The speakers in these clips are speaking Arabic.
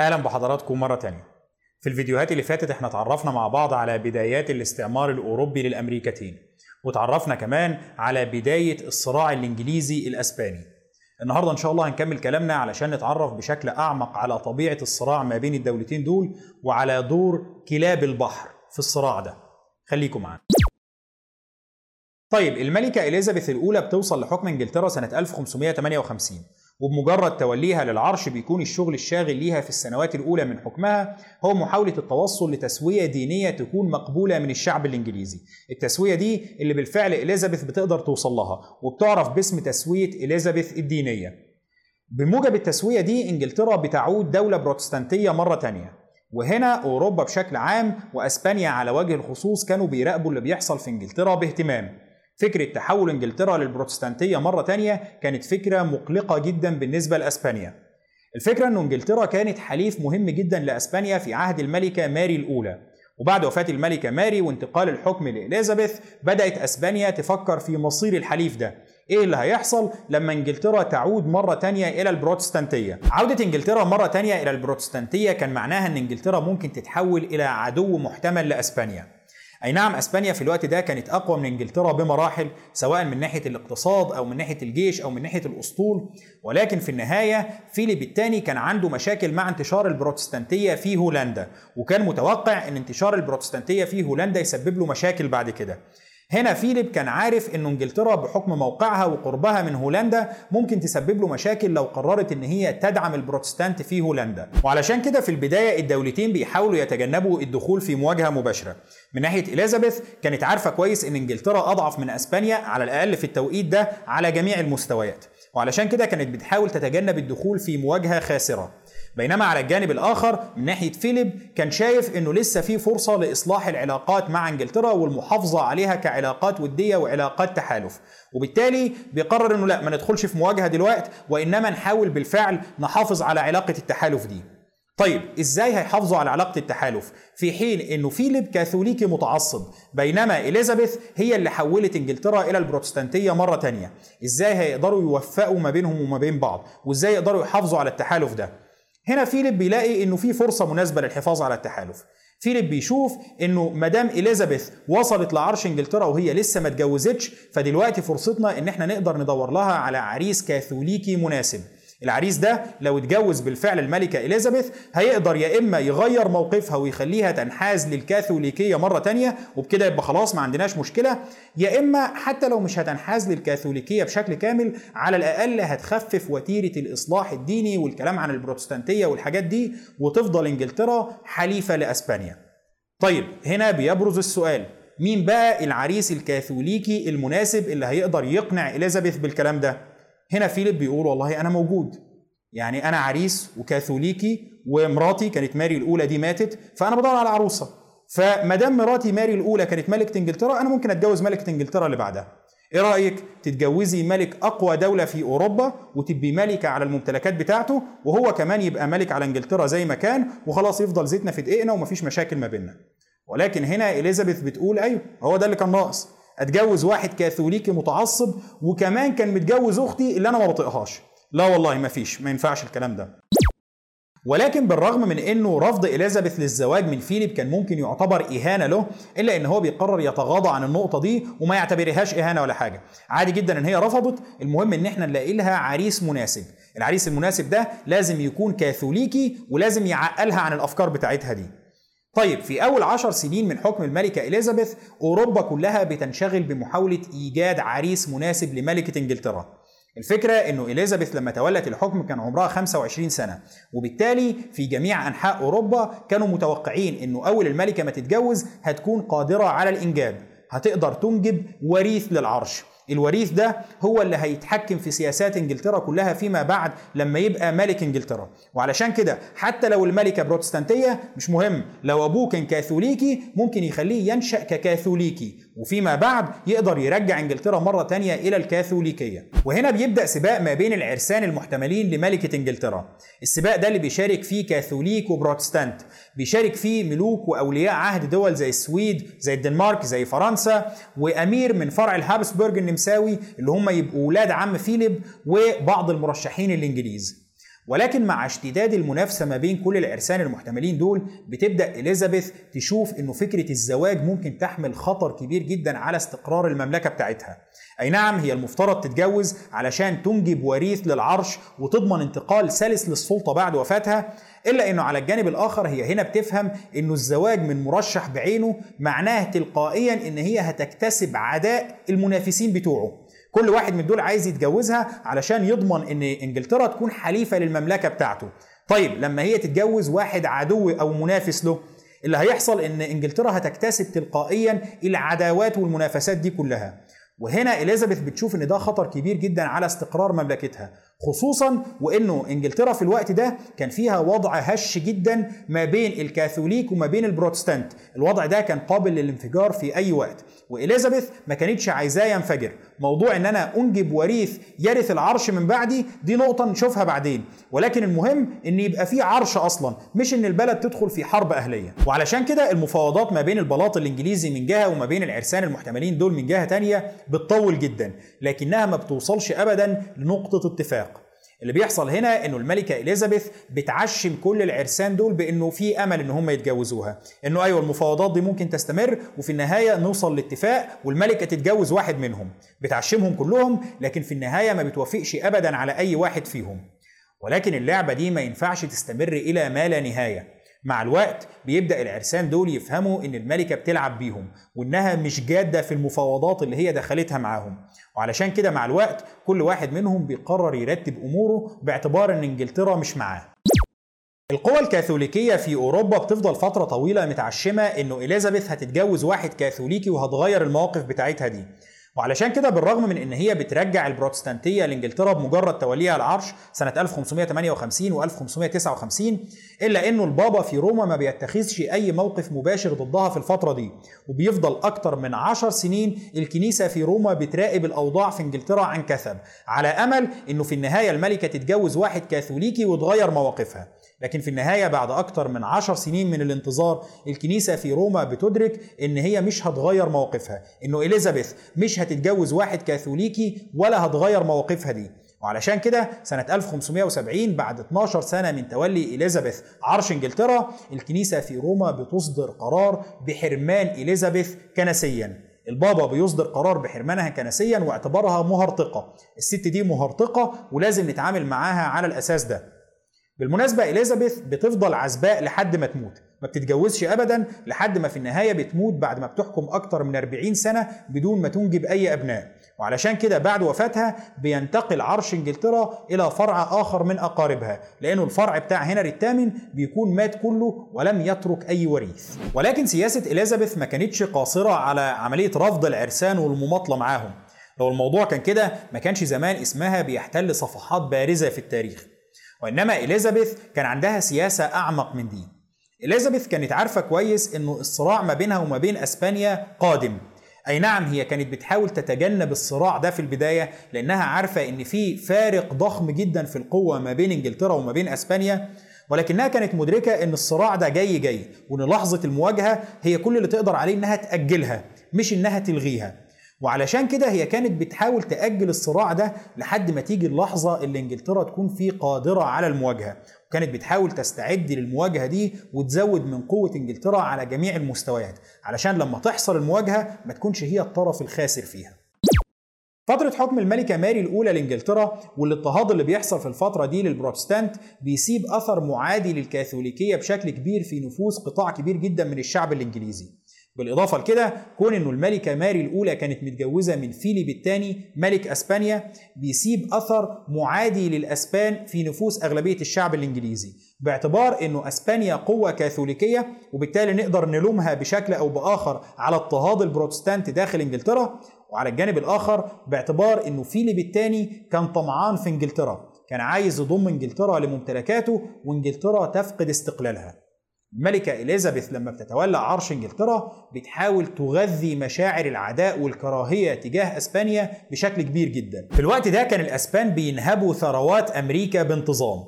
أهلا بحضراتكم مرة تانية. في الفيديوهات اللي فاتت إحنا اتعرفنا مع بعض على بدايات الاستعمار الأوروبي للأمريكتين وتعرفنا كمان على بداية الصراع الإنجليزي الأسباني. النهارده إن شاء الله هنكمل كلامنا علشان نتعرف بشكل أعمق على طبيعة الصراع ما بين الدولتين دول وعلى دور كلاب البحر في الصراع ده. خليكم معانا. طيب الملكة إليزابيث الأولى بتوصل لحكم إنجلترا سنة 1558 وبمجرد توليها للعرش بيكون الشغل الشاغل ليها في السنوات الأولى من حكمها هو محاولة التوصل لتسوية دينية تكون مقبولة من الشعب الإنجليزي. التسوية دي اللي بالفعل إليزابيث بتقدر توصل لها وبتعرف باسم تسوية إليزابيث الدينية. بموجب التسوية دي إنجلترا بتعود دولة بروتستانتية مرة تانية. وهنا أوروبا بشكل عام وأسبانيا على وجه الخصوص كانوا بيراقبوا اللي بيحصل في إنجلترا باهتمام. فكرة تحول إنجلترا للبروتستانتية مرة تانية كانت فكرة مقلقة جدا بالنسبة لأسبانيا. الفكرة أن إنجلترا كانت حليف مهم جدا لأسبانيا في عهد الملكة ماري الأولى. وبعد وفاة الملكة ماري وانتقال الحكم لإليزابيث بدأت أسبانيا تفكر في مصير الحليف ده إيه اللي هيحصل لما إنجلترا تعود مرة تانية إلى البروتستانتية عودة إنجلترا مرة تانية إلى البروتستانتية كان معناها إن إنجلترا ممكن تتحول إلى عدو محتمل لأسبانيا أي نعم أسبانيا في الوقت ده كانت أقوى من إنجلترا بمراحل سواء من ناحية الاقتصاد أو من ناحية الجيش أو من ناحية الأسطول. ولكن في النهاية فيليب الثاني كان عنده مشاكل مع انتشار البروتستانتية في هولندا وكان متوقع إن انتشار البروتستانتية في هولندا يسبب له مشاكل بعد كده. هنا فيليب كان عارف ان إنجلترا بحكم موقعها وقربها من هولندا ممكن تسبب له مشاكل لو قررت إن هي تدعم البروتستانت في هولندا. وعلشان كده في البداية الدولتين بيحاولوا يتجنبوا الدخول في مواجهة مباشرة. من ناحية إليزابيث كانت عارفة كويس إن إنجلترا أضعف من أسبانيا على الأقل في التوقيت ده على جميع المستويات. وعلشان كده كانت بتحاول تتجنب الدخول في مواجهة خاسرة. بينما على الجانب الآخر من ناحية فيليب كان شايف إنه لسه في فرصة لإصلاح العلاقات مع إنجلترا والمحافظة عليها كعلاقات ودية وعلاقات تحالف. وبالتالي بيقرر إنه لا ما ندخلش في مواجهة دلوقتي وإنما نحاول بالفعل نحافظ على علاقة التحالف دي. طيب إزاي هيحافظوا على علاقة التحالف؟ في حين إنه فيليب كاثوليكي متعصب بينما إليزابيث هي اللي حولت إنجلترا إلى البروتستانتية مرة تانية. إزاي هيقدروا يوفقوا ما بينهم وما بين بعض؟ وإزاي يقدروا يحافظوا على التحالف ده؟ هنا فيليب بيلاقي إنه في فرصة مناسبة للحفاظ على التحالف. فيليب بيشوف إنه مدام إليزابيث وصلت لعرش إنجلترا وهي لسه ما اتجوزتش فدلوقتي فرصتنا إن إحنا نقدر ندور لها على عريس كاثوليكي مناسب. العريس ده لو اتجوز بالفعل الملكة إليزابيث هيقدر يا إما يغير موقفها ويخليها تنحاز للكاثوليكية مرة تانية وبكده يبقى خلاص ما عندناش مشكلة. يا إما حتى لو مش هتنحاز للكاثوليكية بشكل كامل على الأقل هتخفف وتيرة الإصلاح الديني والكلام عن البروتستانتية والحاجات دي وتفضل إنجلترا حليفة لأسبانيا. طيب هنا بيبرز السؤال. مين بقى العريس الكاثوليكي المناسب اللي هيقدر يقنع إليزابيث بالكلام ده؟ هنا فيليب بيقول والله أنا موجود. يعني أنا عريس وكاثوليكي ومراتي كانت ماري الأولى دي ماتت فأنا بدور على عروسة. فما دام مراتي ماري الأولى كانت ملكة إنجلترا أنا ممكن أتجوز ملكة إنجلترا اللي بعدها. إيه رأيك؟ تتجوزي ملك أقوى دولة في أوروبا وتبقي ملكة على الممتلكات بتاعته وهو كمان يبقى ملك على إنجلترا زي ما كان وخلاص يفضل زيتنا في دقيقنا ومفيش مشاكل ما بيننا. ولكن هنا إليزابيث بتقول أيوه هو ده اللي كان ناقص. اتجوز واحد كاثوليكي متعصب وكمان كان متجوز أختي اللي أنا ما بطيقهاش. لا والله ما فيش ما ينفعش الكلام ده. ولكن بالرغم من إنه رفض إليزابيث للزواج من فيليب كان ممكن يعتبر إهانة له إلا إن هو بيقرر يتغاضى عن النقطة دي وما يعتبرهاش إهانة ولا حاجة. عادي جدا إن هي رفضت المهم إن إحنا نلاقي لها عريس مناسب. العريس المناسب ده لازم يكون كاثوليكي ولازم يعقلها عن الأفكار بتاعتها دي. طيب في أول عشر سنين من حكم الملكة إليزابيث أوروبا كلها بتنشغل بمحاولة إيجاد عريس مناسب لملكة إنجلترا. الفكرة إنه إليزابيث لما تولت الحكم كان عمرها 25 سنة وبالتالي في جميع أنحاء أوروبا كانوا متوقعين إنه أول الملكة ما تتجوز هتكون قادرة على الإنجاب هتقدر تنجب وريث للعرش. الوريث ده هو اللي هيتحكم في سياسات انجلترا كلها فيما بعد لما يبقى ملك انجلترا. وعلشان كده حتى لو الملكه بروتستانتية مش مهم لو أبوه كان كاثوليكي ممكن يخليه ينشأ ككاثوليكي وفيما بعد يقدر يرجع انجلترا مرة تانية إلى الكاثوليكية. وهنا بيبدأ سباق ما بين العرسان المحتملين لملكة انجلترا. السباق ده اللي بيشارك فيه كاثوليك وبروتستانت بيشارك فيه ملوك وأولياء عهد دول زي السويد زي الدنمارك زي فرنسا وأمير من فرع الهابسبورج اللي هم يبقوا ولاد عم فيليب وبعض المرشحين الإنجليز. ولكن مع اشتداد المنافسة ما بين كل العرسان المحتملين دول بتبدأ إليزابيث تشوف إنه فكرة الزواج ممكن تحمل خطر كبير جدا على استقرار المملكة بتاعتها. أي نعم هي المفترض تتجوز علشان تنجب وريث للعرش وتضمن انتقال سلس للسلطة بعد وفاتها إلا إنه على الجانب الآخر هي هنا بتفهم إنه الزواج من مرشح بعينه معناه تلقائيا إن هي هتكتسب عداء المنافسين بتوعه. كل واحد من دول عايز يتجوزها علشان يضمن إن إنجلترا تكون حليفة للمملكة بتاعته. طيب لما هي تتجوز واحد عدو أو منافس له اللي هيحصل إن إنجلترا هتكتسب تلقائيا العداوات والمنافسات دي كلها. وهنا إليزابيث بتشوف إن ده خطر كبير جدا على استقرار مملكتها. خصوصا وإنه إنجلترا في الوقت ده كان فيها وضع هش جدا ما بين الكاثوليك وما بين البروتستانت. الوضع ده كان قابل للانفجار في أي وقت. وإليزابيث ما كانتش عايزاه ينفجر. موضوع إن أنا أنجب وريث يرث العرش من بعدي دي نقطة نشوفها بعدين. ولكن المهم إن يبقى في عرش أصلا مش إن البلد تدخل في حرب أهلية. وعلشان كده المفاوضات ما بين البلاط الإنجليزي من جهة وما بين العرسان المحتملين دول من جهة تانية بتطول جدا لكنها ما بتوصلش ابدا لنقطة اتفاق. اللي بيحصل هنا إنه الملكة إليزابيث بتعشم كل العرسان دول بإنه في أمل إن هم يتجوزوها. إنه أيوه المفاوضات دي ممكن تستمر وفي النهاية نوصل لاتفاق والملكة تتجوز واحد منهم. بتعشمهم كلهم لكن في النهاية ما بتوافقش ابدا على أي واحد فيهم. ولكن اللعبة دي ما ينفعش تستمر إلى ما لا نهاية. مع الوقت بيبدأ العرسان دول يفهموا إن الملكة بتلعب بيهم وإنها مش جادة في المفاوضات اللي هي دخلتها معاهم. وعلشان كده مع الوقت كل واحد منهم بيقرر يرتب أموره باعتبار إن إنجلترا مش معاه. القوى الكاثوليكية في أوروبا بتفضل فترة طويلة متعشمة إنه إليزابيث هتتجوز واحد كاثوليكي وهتغير المواقف بتاعتها دي. وعلشان كده بالرغم من إن هي بترجع البروتستانتية لإنجلترا بمجرد توليها العرش سنة 1558 و 1559 إلا إنه البابا في روما ما بيتخذش أي موقف مباشر ضدها في الفترة دي وبيفضل أكتر من عشر سنين الكنيسة في روما بتراقب الأوضاع في إنجلترا عن كثب على أمل إنه في النهاية الملكة تتجوز واحد كاثوليكي وتغير مواقفها. لكن في النهاية بعد أكتر من عشر سنين من الانتظار الكنيسة في روما بتدرك إن هي مش هتغير موقفها إنه إليزابيث مش هتتجوز واحد كاثوليكي ولا هتغير مواقفها دي. وعلشان كده سنة 1570 بعد 12 سنة من تولي إليزابيث عرش إنجلترا الكنيسة في روما بتصدر قرار بحرمان إليزابيث كنسيا. البابا بيصدر قرار بحرمانها كنسيا واعتبارها مهرطقة. الست دي مهرطقة ولازم نتعامل معاها على الأساس ده. بالمناسبة إليزابيث بتفضل عزباء لحد ما تموت ما بتتجوزش ابدا لحد ما في النهاية بتموت بعد ما بتحكم أكتر من 40 سنة بدون ما تنجب أي أبناء. وعلشان كده بعد وفاتها بينتقل عرش إنجلترا إلى فرع آخر من أقاربها لأنه الفرع بتاع هنري الثامن بيكون مات كله ولم يترك أي وريث. ولكن سياسة إليزابيث ما كانتش قاصرة على عملية رفض العرسان والمماطلة معاهم. لو الموضوع كان كده ما كانش زمان اسمها بيحتل صفحات بارزة في التاريخ. وإنما إليزابيث كان عندها سياسة أعمق من دي. إليزابيث كانت عارفة كويس إنه الصراع ما بينها وما بين أسبانيا قادم. أي نعم هي كانت بتحاول تتجنب الصراع ده في البداية لأنها عارفة إن في فارق ضخم جدا في القوة ما بين إنجلترا وما بين أسبانيا ولكنها كانت مدركة إن الصراع ده جاي جاي وإن لحظة المواجهة هي كل اللي تقدر عليه إنها تأجلها مش إنها تلغيها. وعلشان كده هي كانت بتحاول تأجل الصراع ده لحد ما تيجي اللحظة اللي إنجلترا تكون فيه قادرة على المواجهة. وكانت بتحاول تستعد للمواجهة دي وتزود من قوة إنجلترا على جميع المستويات علشان لما تحصل المواجهة ما تكونش هي الطرف الخاسر فيها. فترة حكم الملكة ماري الأولى لإنجلترا والاضطهاد اللي بيحصل في الفترة دي للبروتستانت بيسيب أثر معادي للكاثوليكية بشكل كبير في نفوس قطاع كبير جدا من الشعب الإنجليزي. بالإضافة لكده كون إنه الملكة ماري الأولى كانت متجوزة من فيليب الثاني ملك أسبانيا بيسيب أثر معادي للأسبان في نفوس أغلبية الشعب الإنجليزي. باعتبار إنه أسبانيا قوة كاثوليكية وبالتالي نقدر نلومها بشكل أو بآخر على اضطهاد البروتستانت داخل إنجلترا. وعلى الجانب الآخر باعتبار إنه فيليب الثاني كان طمعان في إنجلترا كان عايز يضم إنجلترا لممتلكاته وإنجلترا تفقد استقلالها. الملكة إليزابيث لما بتتولى عرش إنجلترا بتحاول تغذي مشاعر العداء والكراهية تجاه أسبانيا بشكل كبير جدا في الوقت ده كان الأسبان بينهبوا ثروات أمريكا بانتظام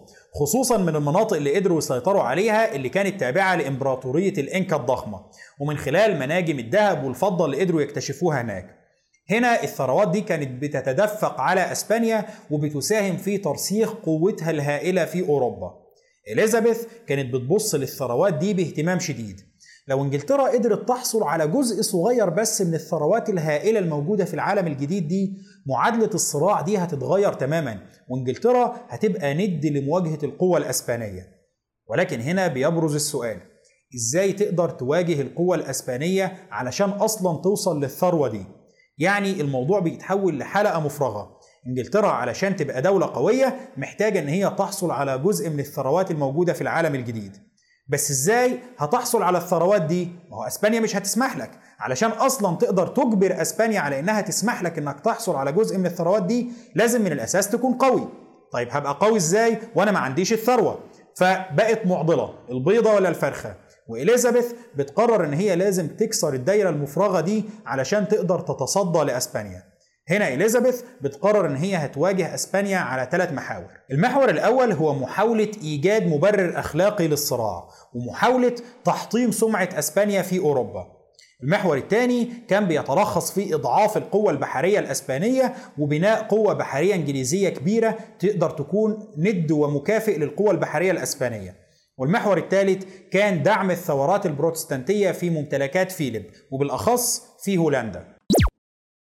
خصوصا من المناطق اللي قدروا يسيطروا عليها اللي كانت تابعة لإمبراطورية الإنكا الضخمة ومن خلال مناجم الذهب والفضة اللي قدروا يكتشفوها هناك هنا الثروات دي كانت بتتدفق على إسبانيا وبتساهم في ترسيخ قوتها الهائلة في أوروبا. إليزابيث كانت بتبص للثروات دي باهتمام شديد. لو إنجلترا قدرت تحصل على جزء صغير بس من الثروات الهائلة الموجودة في العالم الجديد دي معادلة الصراع دي هتتغير تماما وإنجلترا هتبقى ند لمواجهة القوة الأسبانية. ولكن هنا بيبرز السؤال إزاي تقدر تواجه القوة الأسبانية علشان أصلا توصل للثروة دي؟ يعني الموضوع بيتحول لحلقة مفرغة انجلترا علشان تبقى دولة قوية محتاجة إن هي تحصل على جزء من الثروات الموجودة في العالم الجديد. بس إزاي هتحصل على الثروات دي؟ ما هو إسبانيا مش هتسمح لك. علشان أصلا تقدر تجبر إسبانيا على إنها تسمح لك إنك تحصل على جزء من الثروات دي لازم من الأساس تكون قوي. طيب هبقى قوي إزاي؟ وأنا ما عنديش الثروة. فبقت معضلة البيضة ولا الفرخة؟ وإليزابيث بتقرر إن هي لازم تكسر الدايرة المفرغة دي علشان تقدر تتصدى لإسبانيا. هنا إليزابيث بتقرر إن هي هتواجه إسبانيا على ثلاث محاور. المحور الأول هو محاولة إيجاد مبرر أخلاقي للصراع ومحاولة تحطيم سمعة إسبانيا في أوروبا. المحور الثاني كان بيتلخص في إضعاف القوة البحرية الإسبانية وبناء قوة بحرية إنجليزية كبيرة تقدر تكون ند ومكافئ للقوة البحرية الإسبانية. والمحور الثالث كان دعم الثورات البروتستانتية في ممتلكات فيليب وبالأخص في هولندا.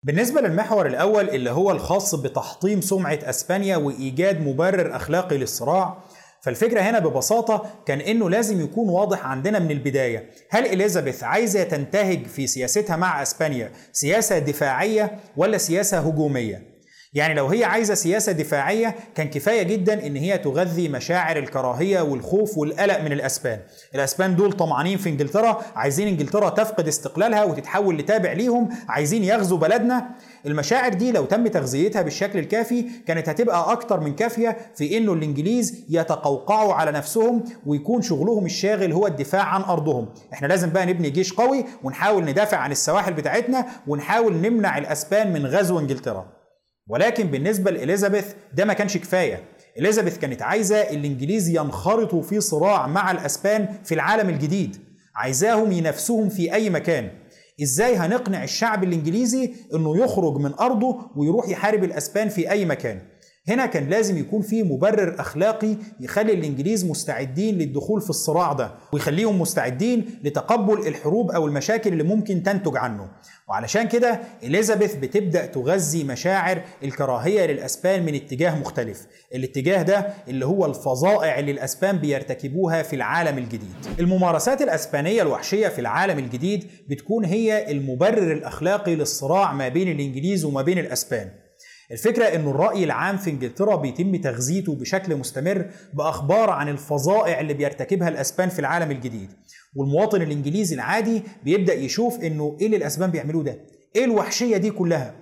بالنسبة للمحور الأول اللي هو الخاص بتحطيم سمعة أسبانيا وإيجاد مبرر أخلاقي للصراع فالفكرة هنا ببساطة كان إنه لازم يكون واضح عندنا من البداية هل إليزابيث عايزة تنتهج في سياستها مع أسبانيا سياسة دفاعية ولا سياسة هجومية؟ يعني لو هي عايزة سياسة دفاعية كان كفاية جدا إن هي تغذي مشاعر الكراهية والخوف والقلق من الأسبان. الأسبان دول طمعانين في إنجلترا عايزين إنجلترا تفقد استقلالها وتتحول لتابع ليهم عايزين يغزوا بلدنا. المشاعر دي لو تم تغذيتها بالشكل الكافي كانت هتبقى أكتر من كافية في إنه الإنجليز يتقوقعوا على نفسهم ويكون شغلهم الشاغل هو الدفاع عن أرضهم. إحنا لازم بقى نبني جيش قوي ونحاول ندافع عن السواحل بتاعتنا ونحاول نمنع الأسبان من غزو إنجلترا. ولكن بالنسبة لإليزابيث ده ما كانش كفاية. إليزابيث كانت عايزة الإنجليز ينخرطوا في صراع مع الأسبان في العالم الجديد. عايزاهم ينافسوهم في أي مكان. إزاي هنقنع الشعب الإنجليزي إنه يخرج من أرضه ويروح يحارب الأسبان في أي مكان؟ هنا كان لازم يكون في مبرر أخلاقي يخلي الإنجليز مستعدين للدخول في الصراع ده ويخليهم مستعدين لتقبل الحروب أو المشاكل اللي ممكن تنتج عنه. وعلشان كده إليزابيث بتبدأ تغذي مشاعر الكراهية للأسبان من اتجاه مختلف. الاتجاه ده اللي هو الفظائع اللي الأسبان بيرتكبوها في العالم الجديد. الممارسات الأسبانية الوحشية في العالم الجديد بتكون هي المبرر الأخلاقي للصراع ما بين الإنجليز وما بين الأسبان. الفكرة أن الرأي العام في إنجلترا بيتم تغذيته بشكل مستمر بأخبار عن الفظائع اللي بيرتكبها الأسبان في العالم الجديد. والمواطن الإنجليزي العادي بيبدأ يشوف أنه إيه اللي الأسبان بيعملوه ده؟ إيه الوحشية دي كلها؟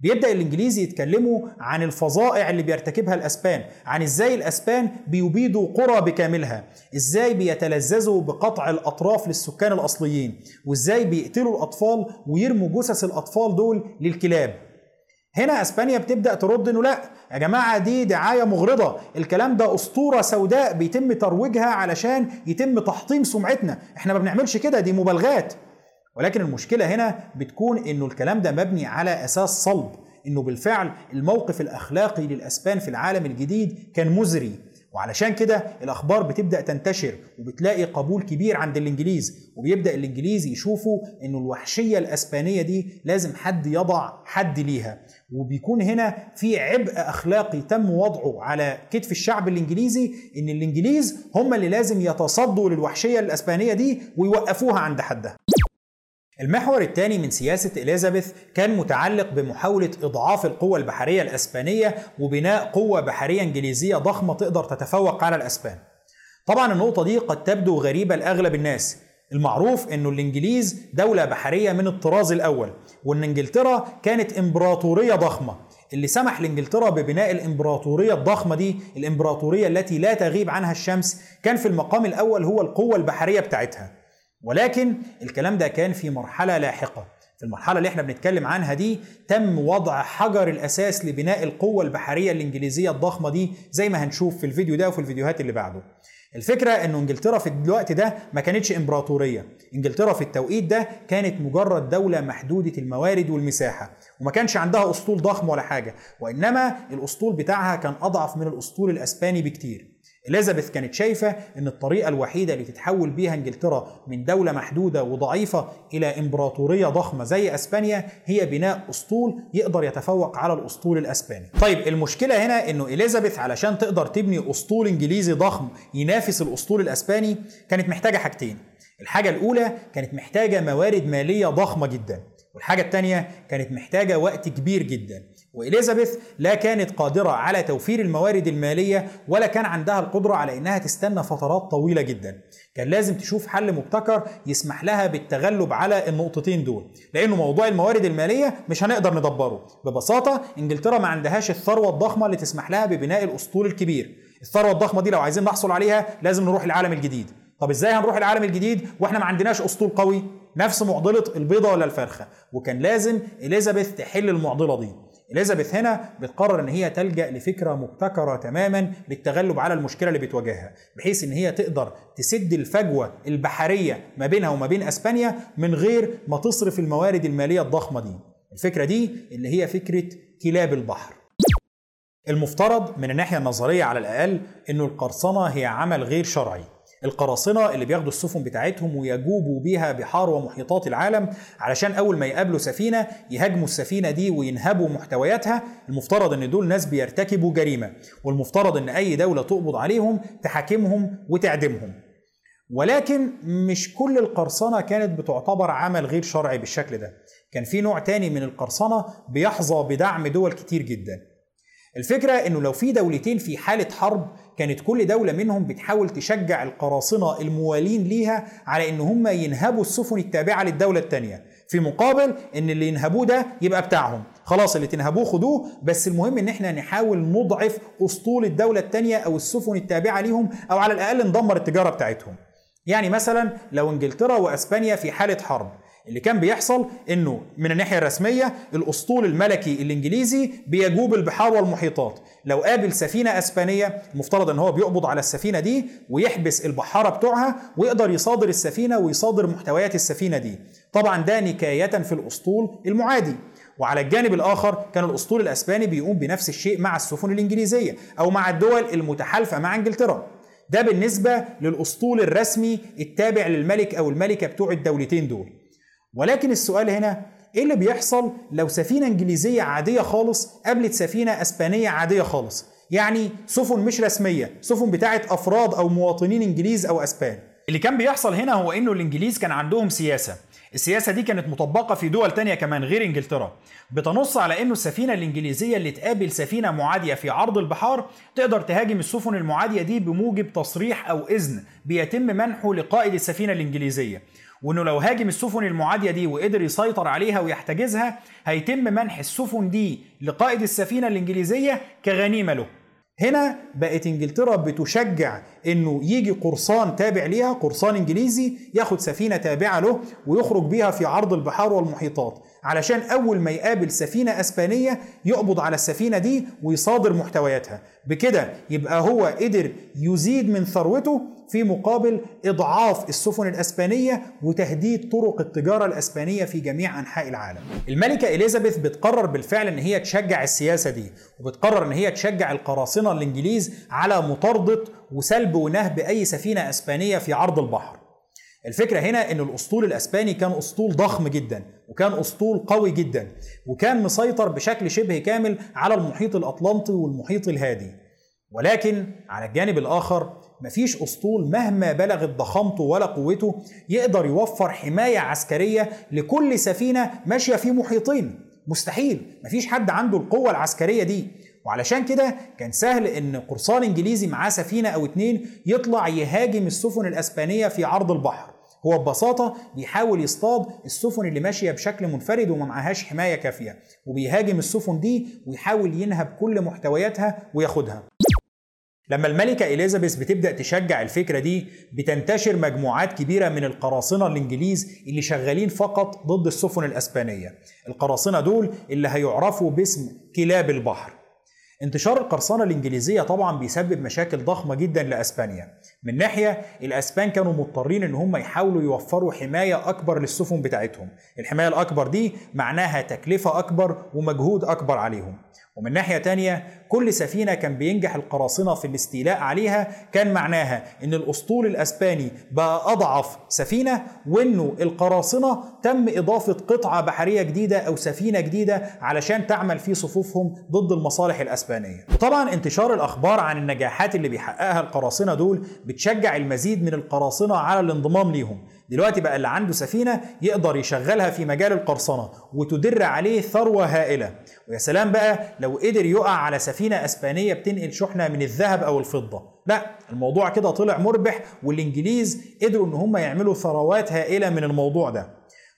بيبدأ الإنجليزي يتكلموا عن الفظائع اللي بيرتكبها الأسبان عن إزاي الأسبان بيبيدوا قرى بكاملها إزاي بيتلذذوا بقطع الأطراف للسكان الأصليين وإزاي بيقتلوا الأطفال ويرموا جثث الأطفال دول للكلاب. هنا اسبانيا بتبدأ ترد إنه لا يا جماعة دي دعاية مغرضة. الكلام ده أسطورة سوداء بيتم ترويجها علشان يتم تحطيم سمعتنا. إحنا ما بنعملش كده دي مبالغات. ولكن المشكلة هنا بتكون إنه الكلام ده مبني على أساس صلب. إنه بالفعل الموقف الأخلاقي للأسبان في العالم الجديد كان مزري. وعلشان كده الأخبار بتبدأ تنتشر وبتلاقي قبول كبير عند الإنجليز وبيبدأ الإنجليز يشوفوا إنه الوحشية الإسبانية دي لازم حد يضع حد ليها. وبيكون هنا في عبء أخلاقي تم وضعه على كتف الشعب الإنجليزي إن الإنجليز هم اللي لازم يتصدوا للوحشية الإسبانية دي ويوقفوها عند حدها. المحور الثاني من سياسة إليزابيث كان متعلق بمحاولة إضعاف القوة البحرية الأسبانية وبناء قوة بحرية إنجليزية ضخمة تقدر تتفوق على الأسبان. طبعا النقطة دي قد تبدو غريبة لأغلب الناس، المعروف إنه الإنجليز دولة بحرية من الطراز الأول وإن إنجلترا كانت إمبراطورية ضخمة. اللي سمح لإنجلترا ببناء الإمبراطورية الضخمة دي الإمبراطورية التي لا تغيب عنها الشمس كان في المقام الأول هو القوة البحرية بتاعتها. ولكن الكلام ده كان في مرحلة لاحقة. في المرحلة اللي إحنا بنتكلم عنها دي تم وضع حجر الأساس لبناء القوة البحرية الإنجليزية الضخمة دي زي ما هنشوف في الفيديو ده وفي الفيديوهات اللي بعده. الفكرة إنه إنجلترا في الوقت ده ما كانتش إمبراطورية. إنجلترا في التوقيت ده كانت مجرد دولة محدودة الموارد والمساحة وما كانش عندها أسطول ضخم ولا حاجة وإنما الأسطول بتاعها كان أضعف من الأسطول الأسباني بكتير. إليزابيث كانت شايفة إن الطريقة الوحيدة اللي تتحول بيها إنجلترا من دولة محدودة وضعيفة إلى إمبراطورية ضخمة زي إسبانيا هي بناء أسطول يقدر يتفوق على الأسطول الإسباني. طيب المشكلة هنا إنه إليزابيث علشان تقدر تبني أسطول إنجليزي ضخم ينافس الأسطول الإسباني كانت محتاجة حاجتين. الحاجة الأولى كانت محتاجة موارد مالية ضخمة جدا والحاجة الثانية كانت محتاجة وقت كبير جدا وإليزابيث لا كانت قادرة على توفير الموارد المالية ولا كان عندها القدرة على إنها تستنى فترات طويلة جدا. كان لازم تشوف حل مبتكر يسمح لها بالتغلب على النقطتين دول لأنه موضوع الموارد المالية مش هنقدر ندبره. ببساطة إنجلترا ما عندهاش الثروة الضخمة اللي تسمح لها ببناء الأسطول الكبير. الثروة الضخمة دي لو عايزين نحصل عليها لازم نروح العالم الجديد. طب إزاي هنروح العالم الجديد وإحنا ما عندناش أسطول قوي؟ نفس معضلة البيضة ولا الفرخة. وكان لازم إليزابيث تحل المعضلة دي. إليزابيث هنا بتقرر إن هي تلجأ لفكرة مبتكرة تماما للتغلب على المشكلة اللي بتواجهها بحيث إن هي تقدر تسد الفجوة البحرية ما بينها وما بين أسبانيا من غير ما تصرف الموارد المالية الضخمة دي. الفكرة دي اللي هي فكرة كلاب البحر. المفترض من الناحية النظرية على الأقل إنه القرصنة هي عمل غير شرعي. القراصنة اللي بياخدوا السفن بتاعتهم ويجوبوا بيها بحار ومحيطات العالم علشان أول ما يقابلوا سفينة يهاجموا السفينة دي وينهبوا محتوياتها. المفترض إن دول ناس بيرتكبوا جريمة والمفترض إن أي دولة تقبض عليهم تحاكمهم وتعدمهم. ولكن مش كل القرصنة كانت بتعتبر عمل غير شرعي بالشكل ده. كان في نوع تاني من القرصنة بيحظى بدعم دول كتير جدا. الفكرة إنه لو في دولتين في حالة حرب كانت كل دولة منهم بتحاول تشجع القراصنة الموالين ليها على إن هم ينهبوا السفن التابعة للدولة التانية. في مقابل إن اللي ينهبوه ده يبقى بتاعهم. خلاص اللي تنهبوه خدوه بس المهم إن إحنا نحاول نضعف أسطول الدولة التانية أو السفن التابعة ليهم أو على الأقل ندمر التجارة بتاعتهم. يعني مثلا لو إنجلترا وإسبانيا في حالة حرب اللي كان بيحصل إنه من الناحية الرسمية الأسطول الملكي الإنجليزي بيجوب البحار والمحيطات. لو قابل سفينة أسبانية المفترض إن هو بيقبض على السفينة دي ويحبس البحارة بتوعها ويقدر يصادر السفينة ويصادر محتويات السفينة دي. طبعا ده نكاية في الأسطول المعادي. وعلى الجانب الآخر كان الأسطول الأسباني بيقوم بنفس الشيء مع السفن الإنجليزية أو مع الدول المتحالفة مع إنجلترا. ده بالنسبة للأسطول الرسمي التابع للملك أو الملكة بتوع الدولتين دول. ولكن السؤال هنا إيه اللي بيحصل لو سفينة إنجليزية عادية خالص قابلت سفينة إسبانية عادية خالص؟ يعني سفن مش رسمية سفن بتاعه أفراد أو مواطنين إنجليز أو أسبان. اللي كان بيحصل هنا هو إنه الإنجليز كان عندهم سياسة. السياسة دي كانت مطبقة في دول تانية كمان غير إنجلترا. بتنص على إنه السفينة الإنجليزية اللي تقابل سفينة معادية في عرض البحار تقدر تهاجم السفن المعادية دي بموجب تصريح أو إذن بيتم منحه لقائد السفينة الإنجليزية. وإنه لو هاجم السفن المعادية دي وقدر يسيطر عليها ويحتجزها هيتم منح السفن دي لقائد السفينة الإنجليزية كغنيمة له. هنا بقت إنجلترا بتشجع إنه يجي قرصان تابع ليها قرصان إنجليزي ياخد سفينة تابعة له ويخرج بيها في عرض البحار والمحيطات. علشان أول ما يقابل سفينة أسبانية يقبض على السفينة دي ويصادر محتوياتها. بكده يبقى هو قدر يزيد من ثروته في مقابل إضعاف السفن الأسبانية وتهديد طرق التجارة الأسبانية في جميع أنحاء العالم. الملكة إليزابيث بتقرر بالفعل إن هي تشجع السياسة دي وبتقرر إن هي تشجع القراصنة الإنجليز على مطاردة وسلب ونهب أي سفينة أسبانية في عرض البحر. الفكرة هنا إن الأسطول الأسباني كان أسطول ضخم جدا وكان أسطول قوي جدا وكان مسيطر بشكل شبه كامل على المحيط الأطلنطي والمحيط الهادي ولكن على الجانب الآخر مفيش أسطول مهما بلغت ضخامته ولا قوته يقدر يوفر حماية عسكرية لكل سفينة ماشية في محيطين. مستحيل مفيش حد عنده القوة العسكرية دي. وعلشان كده كان سهل إن قرصان إنجليزي معاه سفينة أو اتنين يطلع يهاجم السفن الأسبانية في عرض البحر. هو ببساطة بيحاول يصطاد السفن اللي ماشية بشكل منفرد وما معهاش حماية كافية. وبيهاجم السفن دي ويحاول ينهب كل محتوياتها وياخدها. لما الملكة إليزابيث بتبدأ تشجع الفكرة دي بتنتشر مجموعات كبيرة من القراصنة الإنجليز اللي شغالين فقط ضد السفن الأسبانية. القراصنة دول اللي هيعرفوا باسم كلاب البحر. انتشار القرصنة الإنجليزية طبعا بيسبب مشاكل ضخمة جدا لأسبانيا. من ناحية الأسبان كانوا مضطرين إن هم يحاولوا يوفروا حماية أكبر للسفن بتاعتهم. الحماية الأكبر دي معناها تكلفة أكبر ومجهود أكبر عليهم. ومن ناحية تانية كل سفينة كان بينجح القراصنة في الاستيلاء عليها كان معناها إن الأسطول الأسباني بقى أضعف سفينة وإنه القراصنة تم إضافة قطعة بحرية جديدة أو سفينة جديدة علشان تعمل في صفوفهم ضد المصالح الأسبانية. وطبعا انتشار الأخبار عن النجاحات اللي بيحققها القراصنة دول بتشجع المزيد من القراصنة على الانضمام ليهم. دلوقتي بقى اللي عنده سفينة يقدر يشغلها في مجال القرصنة وتدر عليه ثروة هائلة. ويا سلام بقى لو قدر يقع على سفينة أسبانية بتنقل شحنة من الذهب أو الفضة. لا الموضوع كده طلع مربح والإنجليز قدروا إن هم يعملوا ثروات هائلة من الموضوع ده.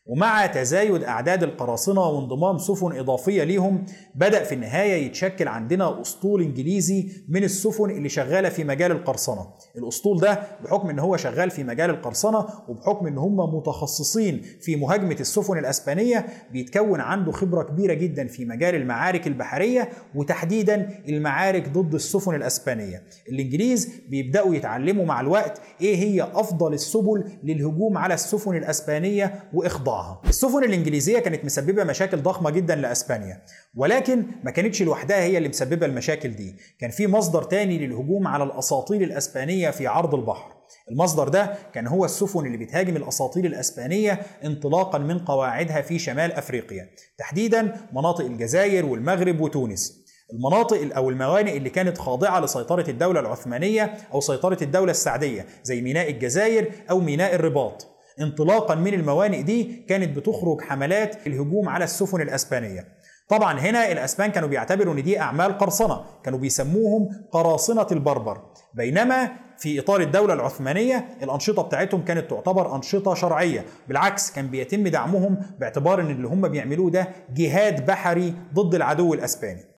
ومع تزايد أعداد القراصنة وانضمام سفن إضافية ليهم بدأ في النهاية يتشكل عندنا أسطول إنجليزي من السفن اللي شغالة في مجال القرصنة. الأسطول ده بحكم أن هو شغال في مجال القرصنة وبحكم أن هم متخصصين في مهاجمة السفن الأسبانية بيتكون عنده خبرة كبيرة جدا في مجال المعارك البحرية وتحديدا المعارك ضد السفن الأسبانية. الإنجليز بيبدأوا يتعلموا مع الوقت إيه هي أفضل السبل للهجوم على السفن الأسبانية وإخضاعها. أوضاعها السفن الإنجليزية كانت مسببة مشاكل ضخمة جدا لأسبانيا ولكن ما كانتش لوحدها هي اللي مسببة المشاكل دي. كان في مصدر تاني للهجوم على الأساطيل الأسبانية في عرض البحر. المصدر ده كان هو السفن اللي بتهاجم الأساطيل الأسبانية انطلاقا من قواعدها في شمال أفريقيا تحديدا مناطق الجزائر والمغرب وتونس. المناطق أو الموانئ اللي كانت خاضعة لسيطرة الدولة العثمانية أو سيطرة الدولة السعدية زي ميناء الجزائر أو ميناء الرباط. انطلاقا من الموانئ دي كانت بتخرج حملات الهجوم على السفن الأسبانية. طبعا هنا الأسبان كانوا بيعتبروا إن دي أعمال قرصنة كانوا بيسموهم قراصنة البربر. بينما في إطار الدولة العثمانية الأنشطة بتاعتهم كانت تعتبر أنشطة شرعية. بالعكس كان بيتم دعمهم باعتبار إن اللي هم بيعملوه ده جهاد بحري ضد العدو الأسباني.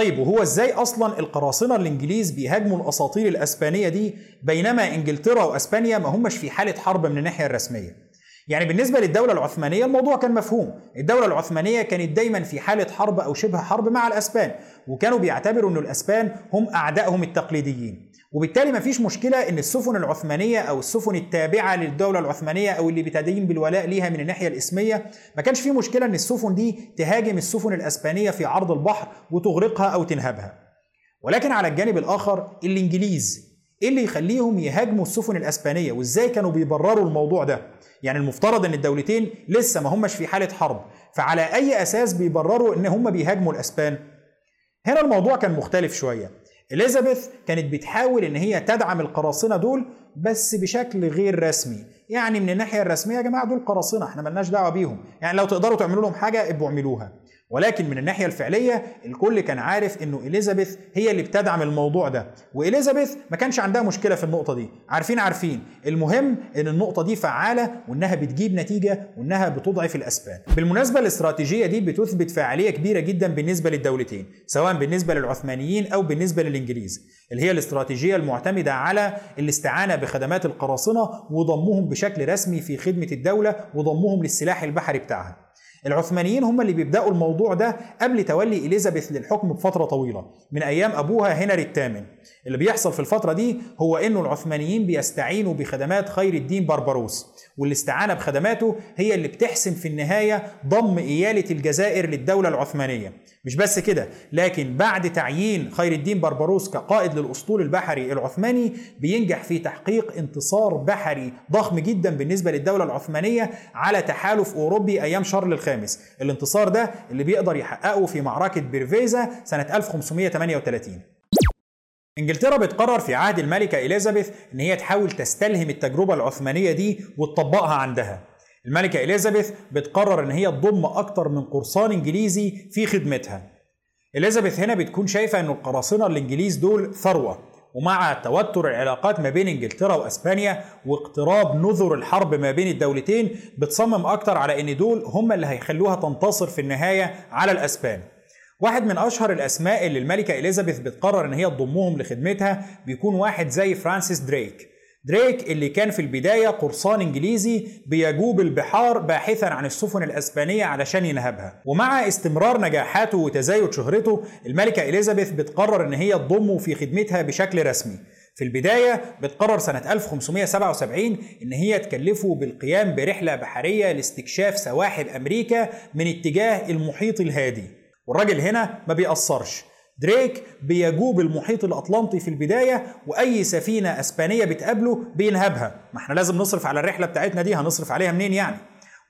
طيب وهو إزاي أصلا القراصنة الإنجليز بيهاجموا الاساطيل الأسبانية دي بينما إنجلترا وأسبانيا ما همش في حالة حرب من الناحية الرسمية؟ يعني بالنسبة للدولة العثمانية الموضوع كان مفهوم. الدولة العثمانية كانت دايما في حالة حرب أو شبه حرب مع الأسبان وكانوا بيعتبروا ان الأسبان هم أعدائهم التقليديين. وبالتالي مفيش مشكلة إن السفن العثمانية أو السفن التابعة للدولة العثمانية أو اللي بتدين بالولاء ليها من الناحية الإسمية ما كانش في مشكلة إن السفن دي تهاجم السفن الأسبانية في عرض البحر وتغرقها أو تنهبها. ولكن على الجانب الآخر الإنجليز إيه اللي يخليهم يهاجموا السفن الأسبانية؟ وإزاي كانوا بيبرروا الموضوع ده؟ يعني المفترض إن الدولتين لسه ما همش في حالة حرب فعلى أي أساس بيبرروا إن هم بيهاجموا الأسبان؟ هنا الموضوع كان مختلف شوية. إليزابيث كانت بتحاول إن هي تدعم القراصنة دول بس بشكل غير رسمي. يعني من الناحية الرسمية يا جماعة دول قراصنة إحنا ملناش دعوة بيهم. يعني لو تقدروا تعملوا لهم حاجة ابقوا اعملوها. ولكن من الناحية الفعلية الكل كان عارف إنه إليزابيث هي اللي بتدعم الموضوع ده. وإليزابيث ما كانش عندها مشكلة في النقطة دي. عارفين عارفين. المهم إن النقطة دي فعالة وإنها بتجيب نتيجة وإنها بتضعف الاسبان بالمناسبة الاستراتيجية دي بتثبت فاعليه كبيرة جدا بالنسبة للدولتين سواء بالنسبة للعثمانيين أو بالنسبة للإنجليز اللي هي الاستراتيجية المعتمدة على الاستعانة بخدمات القراصنة وضمهم بشكل رسمي في خدمة الدولة وضمهم للسلاح البحري بتاعها. العثمانيين هم اللي بيبدأوا الموضوع ده قبل تولي إليزابيث للحكم بفترة طويلة. من أيام أبوها هنري الثامن. اللي بيحصل في الفترة دي هو إنه العثمانيين بيستعينوا بخدمات خير الدين بربروس والاستعانة بخدماته هي اللي بتحسم في النهاية ضم إيالة الجزائر للدولة العثمانية. مش بس كده لكن بعد تعيين خير الدين بربروس كقائد للأسطول البحري العثماني بينجح في تحقيق انتصار بحري ضخم جدا بالنسبة للدولة العثمانية على تحالف أوروبي أيام شارل الخامس. الانتصار ده اللي بيقدر يحققه في معركة بيرفيزا سنة 1538 إنجلترا بتقرر في عهد الملكة إليزابيث إن هي تحاول تستلهم التجربة العثمانية دي وتطبقها عندها. الملكة إليزابيث بتقرر إن هي تضم أكتر من قرصان إنجليزي في خدمتها. إليزابيث هنا بتكون شايفة إن القراصنة الإنجليز دول ثروة ومع توتر العلاقات ما بين إنجلترا وإسبانيا واقتراب نذر الحرب ما بين الدولتين بتصمم أكتر على إن دول هم اللي هيخلوها تنتصر في النهاية على الأسبان. واحد من أشهر الأسماء اللي الملكة إليزابيث بتقرر إن هي تضمهم لخدمتها بيكون واحد زي فرانسيس دريك. دريك اللي كان في البداية قرصان إنجليزي بيجوب البحار باحثا عن السفن الأسبانية علشان ينهبها. ومع استمرار نجاحاته وتزايد شهرته الملكة إليزابيث بتقرر إن هي تضمه في خدمتها بشكل رسمي. في البداية بتقرر سنة 1577 إن هي تكلفه بالقيام برحلة بحرية لاستكشاف سواحل أمريكا من اتجاه المحيط الهادي. والراجل هنا ما بيأثرش. دريك بيجوب المحيط الأطلنطي في البداية وأي سفينة أسبانية بتقابله بينهبها. ما إحنا لازم نصرف على الرحلة بتاعتنا دي هنصرف عليها منين يعني؟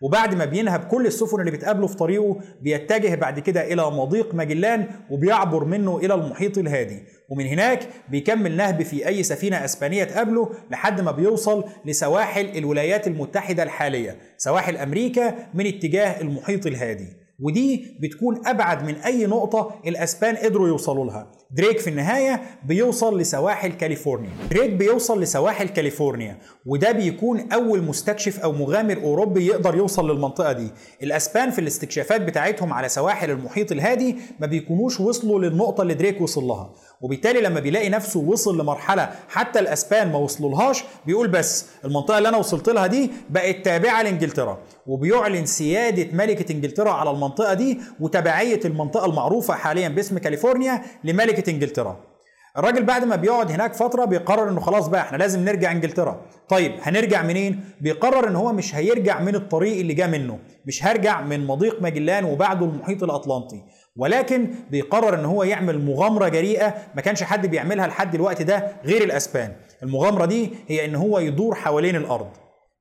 وبعد ما بينهب كل السفن اللي بتقابله في طريقه بيتجه بعد كده إلى مضيق ماجلان وبيعبر منه إلى المحيط الهادي. ومن هناك بيكمل نهب في أي سفينة أسبانية تقابله لحد ما بيوصل لسواحل الولايات المتحدة الحالية. سواحل أمريكا من اتجاه المحيط الهادي. ودي بتكون أبعد من أي نقطة الأسبان قدروا يوصلوا لها. دريك في النهاية بيوصل لسواحل كاليفورنيا. دريك بيوصل لسواحل كاليفورنيا وده بيكون أول مستكشف أو مغامر أوروبي يقدر يوصل للمنطقة دي. الأسبان في الاستكشافات بتاعتهم على سواحل المحيط الهادي ما بيكونوش وصلوا للنقطة اللي دريك وصل لها. وبالتالي لما بيلاقي نفسه وصل لمرحلة حتى الأسبان ما وصلولهاش بيقول بس المنطقة اللي أنا وصلت لها دي بقت تابعة لإنجلترا وبيعلن سيادة ملكة إنجلترا على المنطقة دي وتبعية المنطقة المعروفة حاليا باسم كاليفورنيا لملكة إنجلترا. الراجل بعد ما بيقعد هناك فترة بيقرر إنه خلاص بقى إحنا لازم نرجع إنجلترا. طيب هنرجع منين؟ بيقرر إن هو مش هيرجع من الطريق اللي جه منه مش هرجع من مضيق ماجلان وبعده المحيط الأطلنطي. ولكن بيقرر إن هو يعمل مغامرة جريئة ما كانش حد بيعملها لحد الوقت ده غير الأسبان. المغامرة دي هي إن هو يدور حوالين الأرض.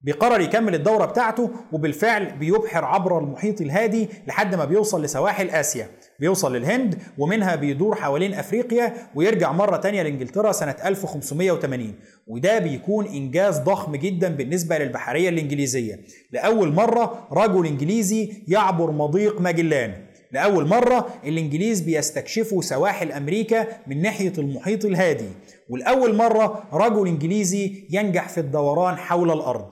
بيقرر يكمل الدورة بتاعته وبالفعل بيبحر عبر المحيط الهادي لحد ما بيوصل لسواحل آسيا. بيوصل للهند ومنها بيدور حوالين أفريقيا ويرجع مرة تانية لإنجلترا سنة 1580 وده بيكون إنجاز ضخم جدا بالنسبة للبحرية الإنجليزية. لأول مرة رجل إنجليزي يعبر مضيق ماجلان. لأول مرة الإنجليز بيستكشفوا سواحل أمريكا من ناحية المحيط الهادي. والأول مرة رجل إنجليزي ينجح في الدوران حول الأرض.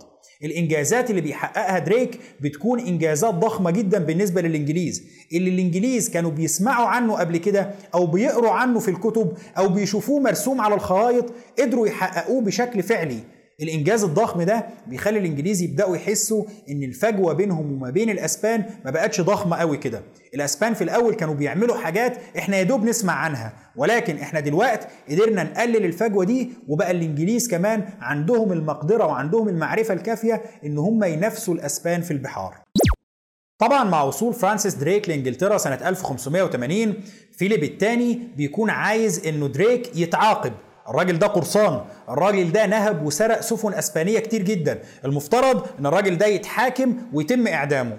الإنجازات اللي بيحققها دريك بتكون إنجازات ضخمة جدا بالنسبة للإنجليز. اللي الإنجليز كانوا بيسمعوا عنه قبل كده أو بيقروا عنه في الكتب أو بيشوفوه مرسوم على الخرائط قدروا يحققوه بشكل فعلي. الإنجاز الضخم ده بيخلي الإنجليز يبدأوا يحسوا إن الفجوة بينهم وما بين الأسبان ما بقتش ضخمة قوي كده. الأسبان في الأول كانوا بيعملوا حاجات إحنا يا دوب نسمع عنها ولكن إحنا دلوقتي قدرنا نقلل الفجوة دي وبقى الإنجليز كمان عندهم المقدرة وعندهم المعرفة الكافية إن هم ينافسوا الأسبان في البحار. طبعا مع وصول فرانسيس دريك لإنجلترا سنة 1580 فيليب الثاني بيكون عايز إنه دريك يتعاقب الراجل ده قرصان الراجل ده نهب وسرق سفن أسبانية كتير جدا. المفترض إن الراجل ده يتحاكم ويتم إعدامه.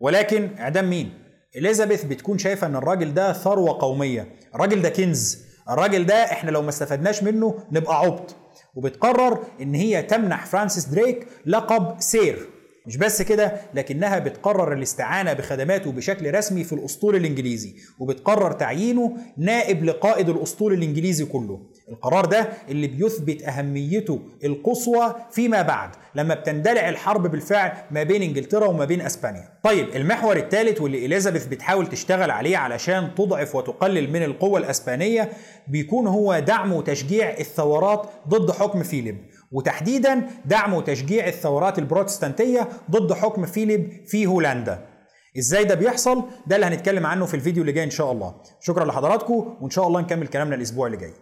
ولكن إعدام مين؟ إليزابيث بتكون شايفة إن الراجل ده ثروة قومية. الراجل ده كنز. الراجل ده إحنا لو ما استفدناش منه نبقى عبط. وبتقرر إن هي تمنح فرانسيس دريك لقب سير. مش بس كده لكنها بتقرر الاستعانة بخدماته بشكل رسمي في الأسطول الإنجليزي. وبتقرر تعيينه نائب لقائد الأسطول الإنجليزي كله. القرار ده اللي بيثبت أهميته القصوى فيما بعد لما بتندلع الحرب بالفعل ما بين إنجلترا وما بين أسبانيا. طيب المحور الثالث واللي إليزابيث بتحاول تشتغل عليه علشان تضعف وتقلل من القوة الأسبانية بيكون هو دعم وتشجيع الثورات ضد حكم فيليب. وتحديدا دعم وتشجيع الثورات البروتستانتية ضد حكم فيليب في هولندا. إزاي ده بيحصل؟ ده اللي هنتكلم عنه في الفيديو اللي جاي إن شاء الله. شكرا لحضراتكم وإن شاء الله نكمل كلامنا الأسبوع اللي جاي.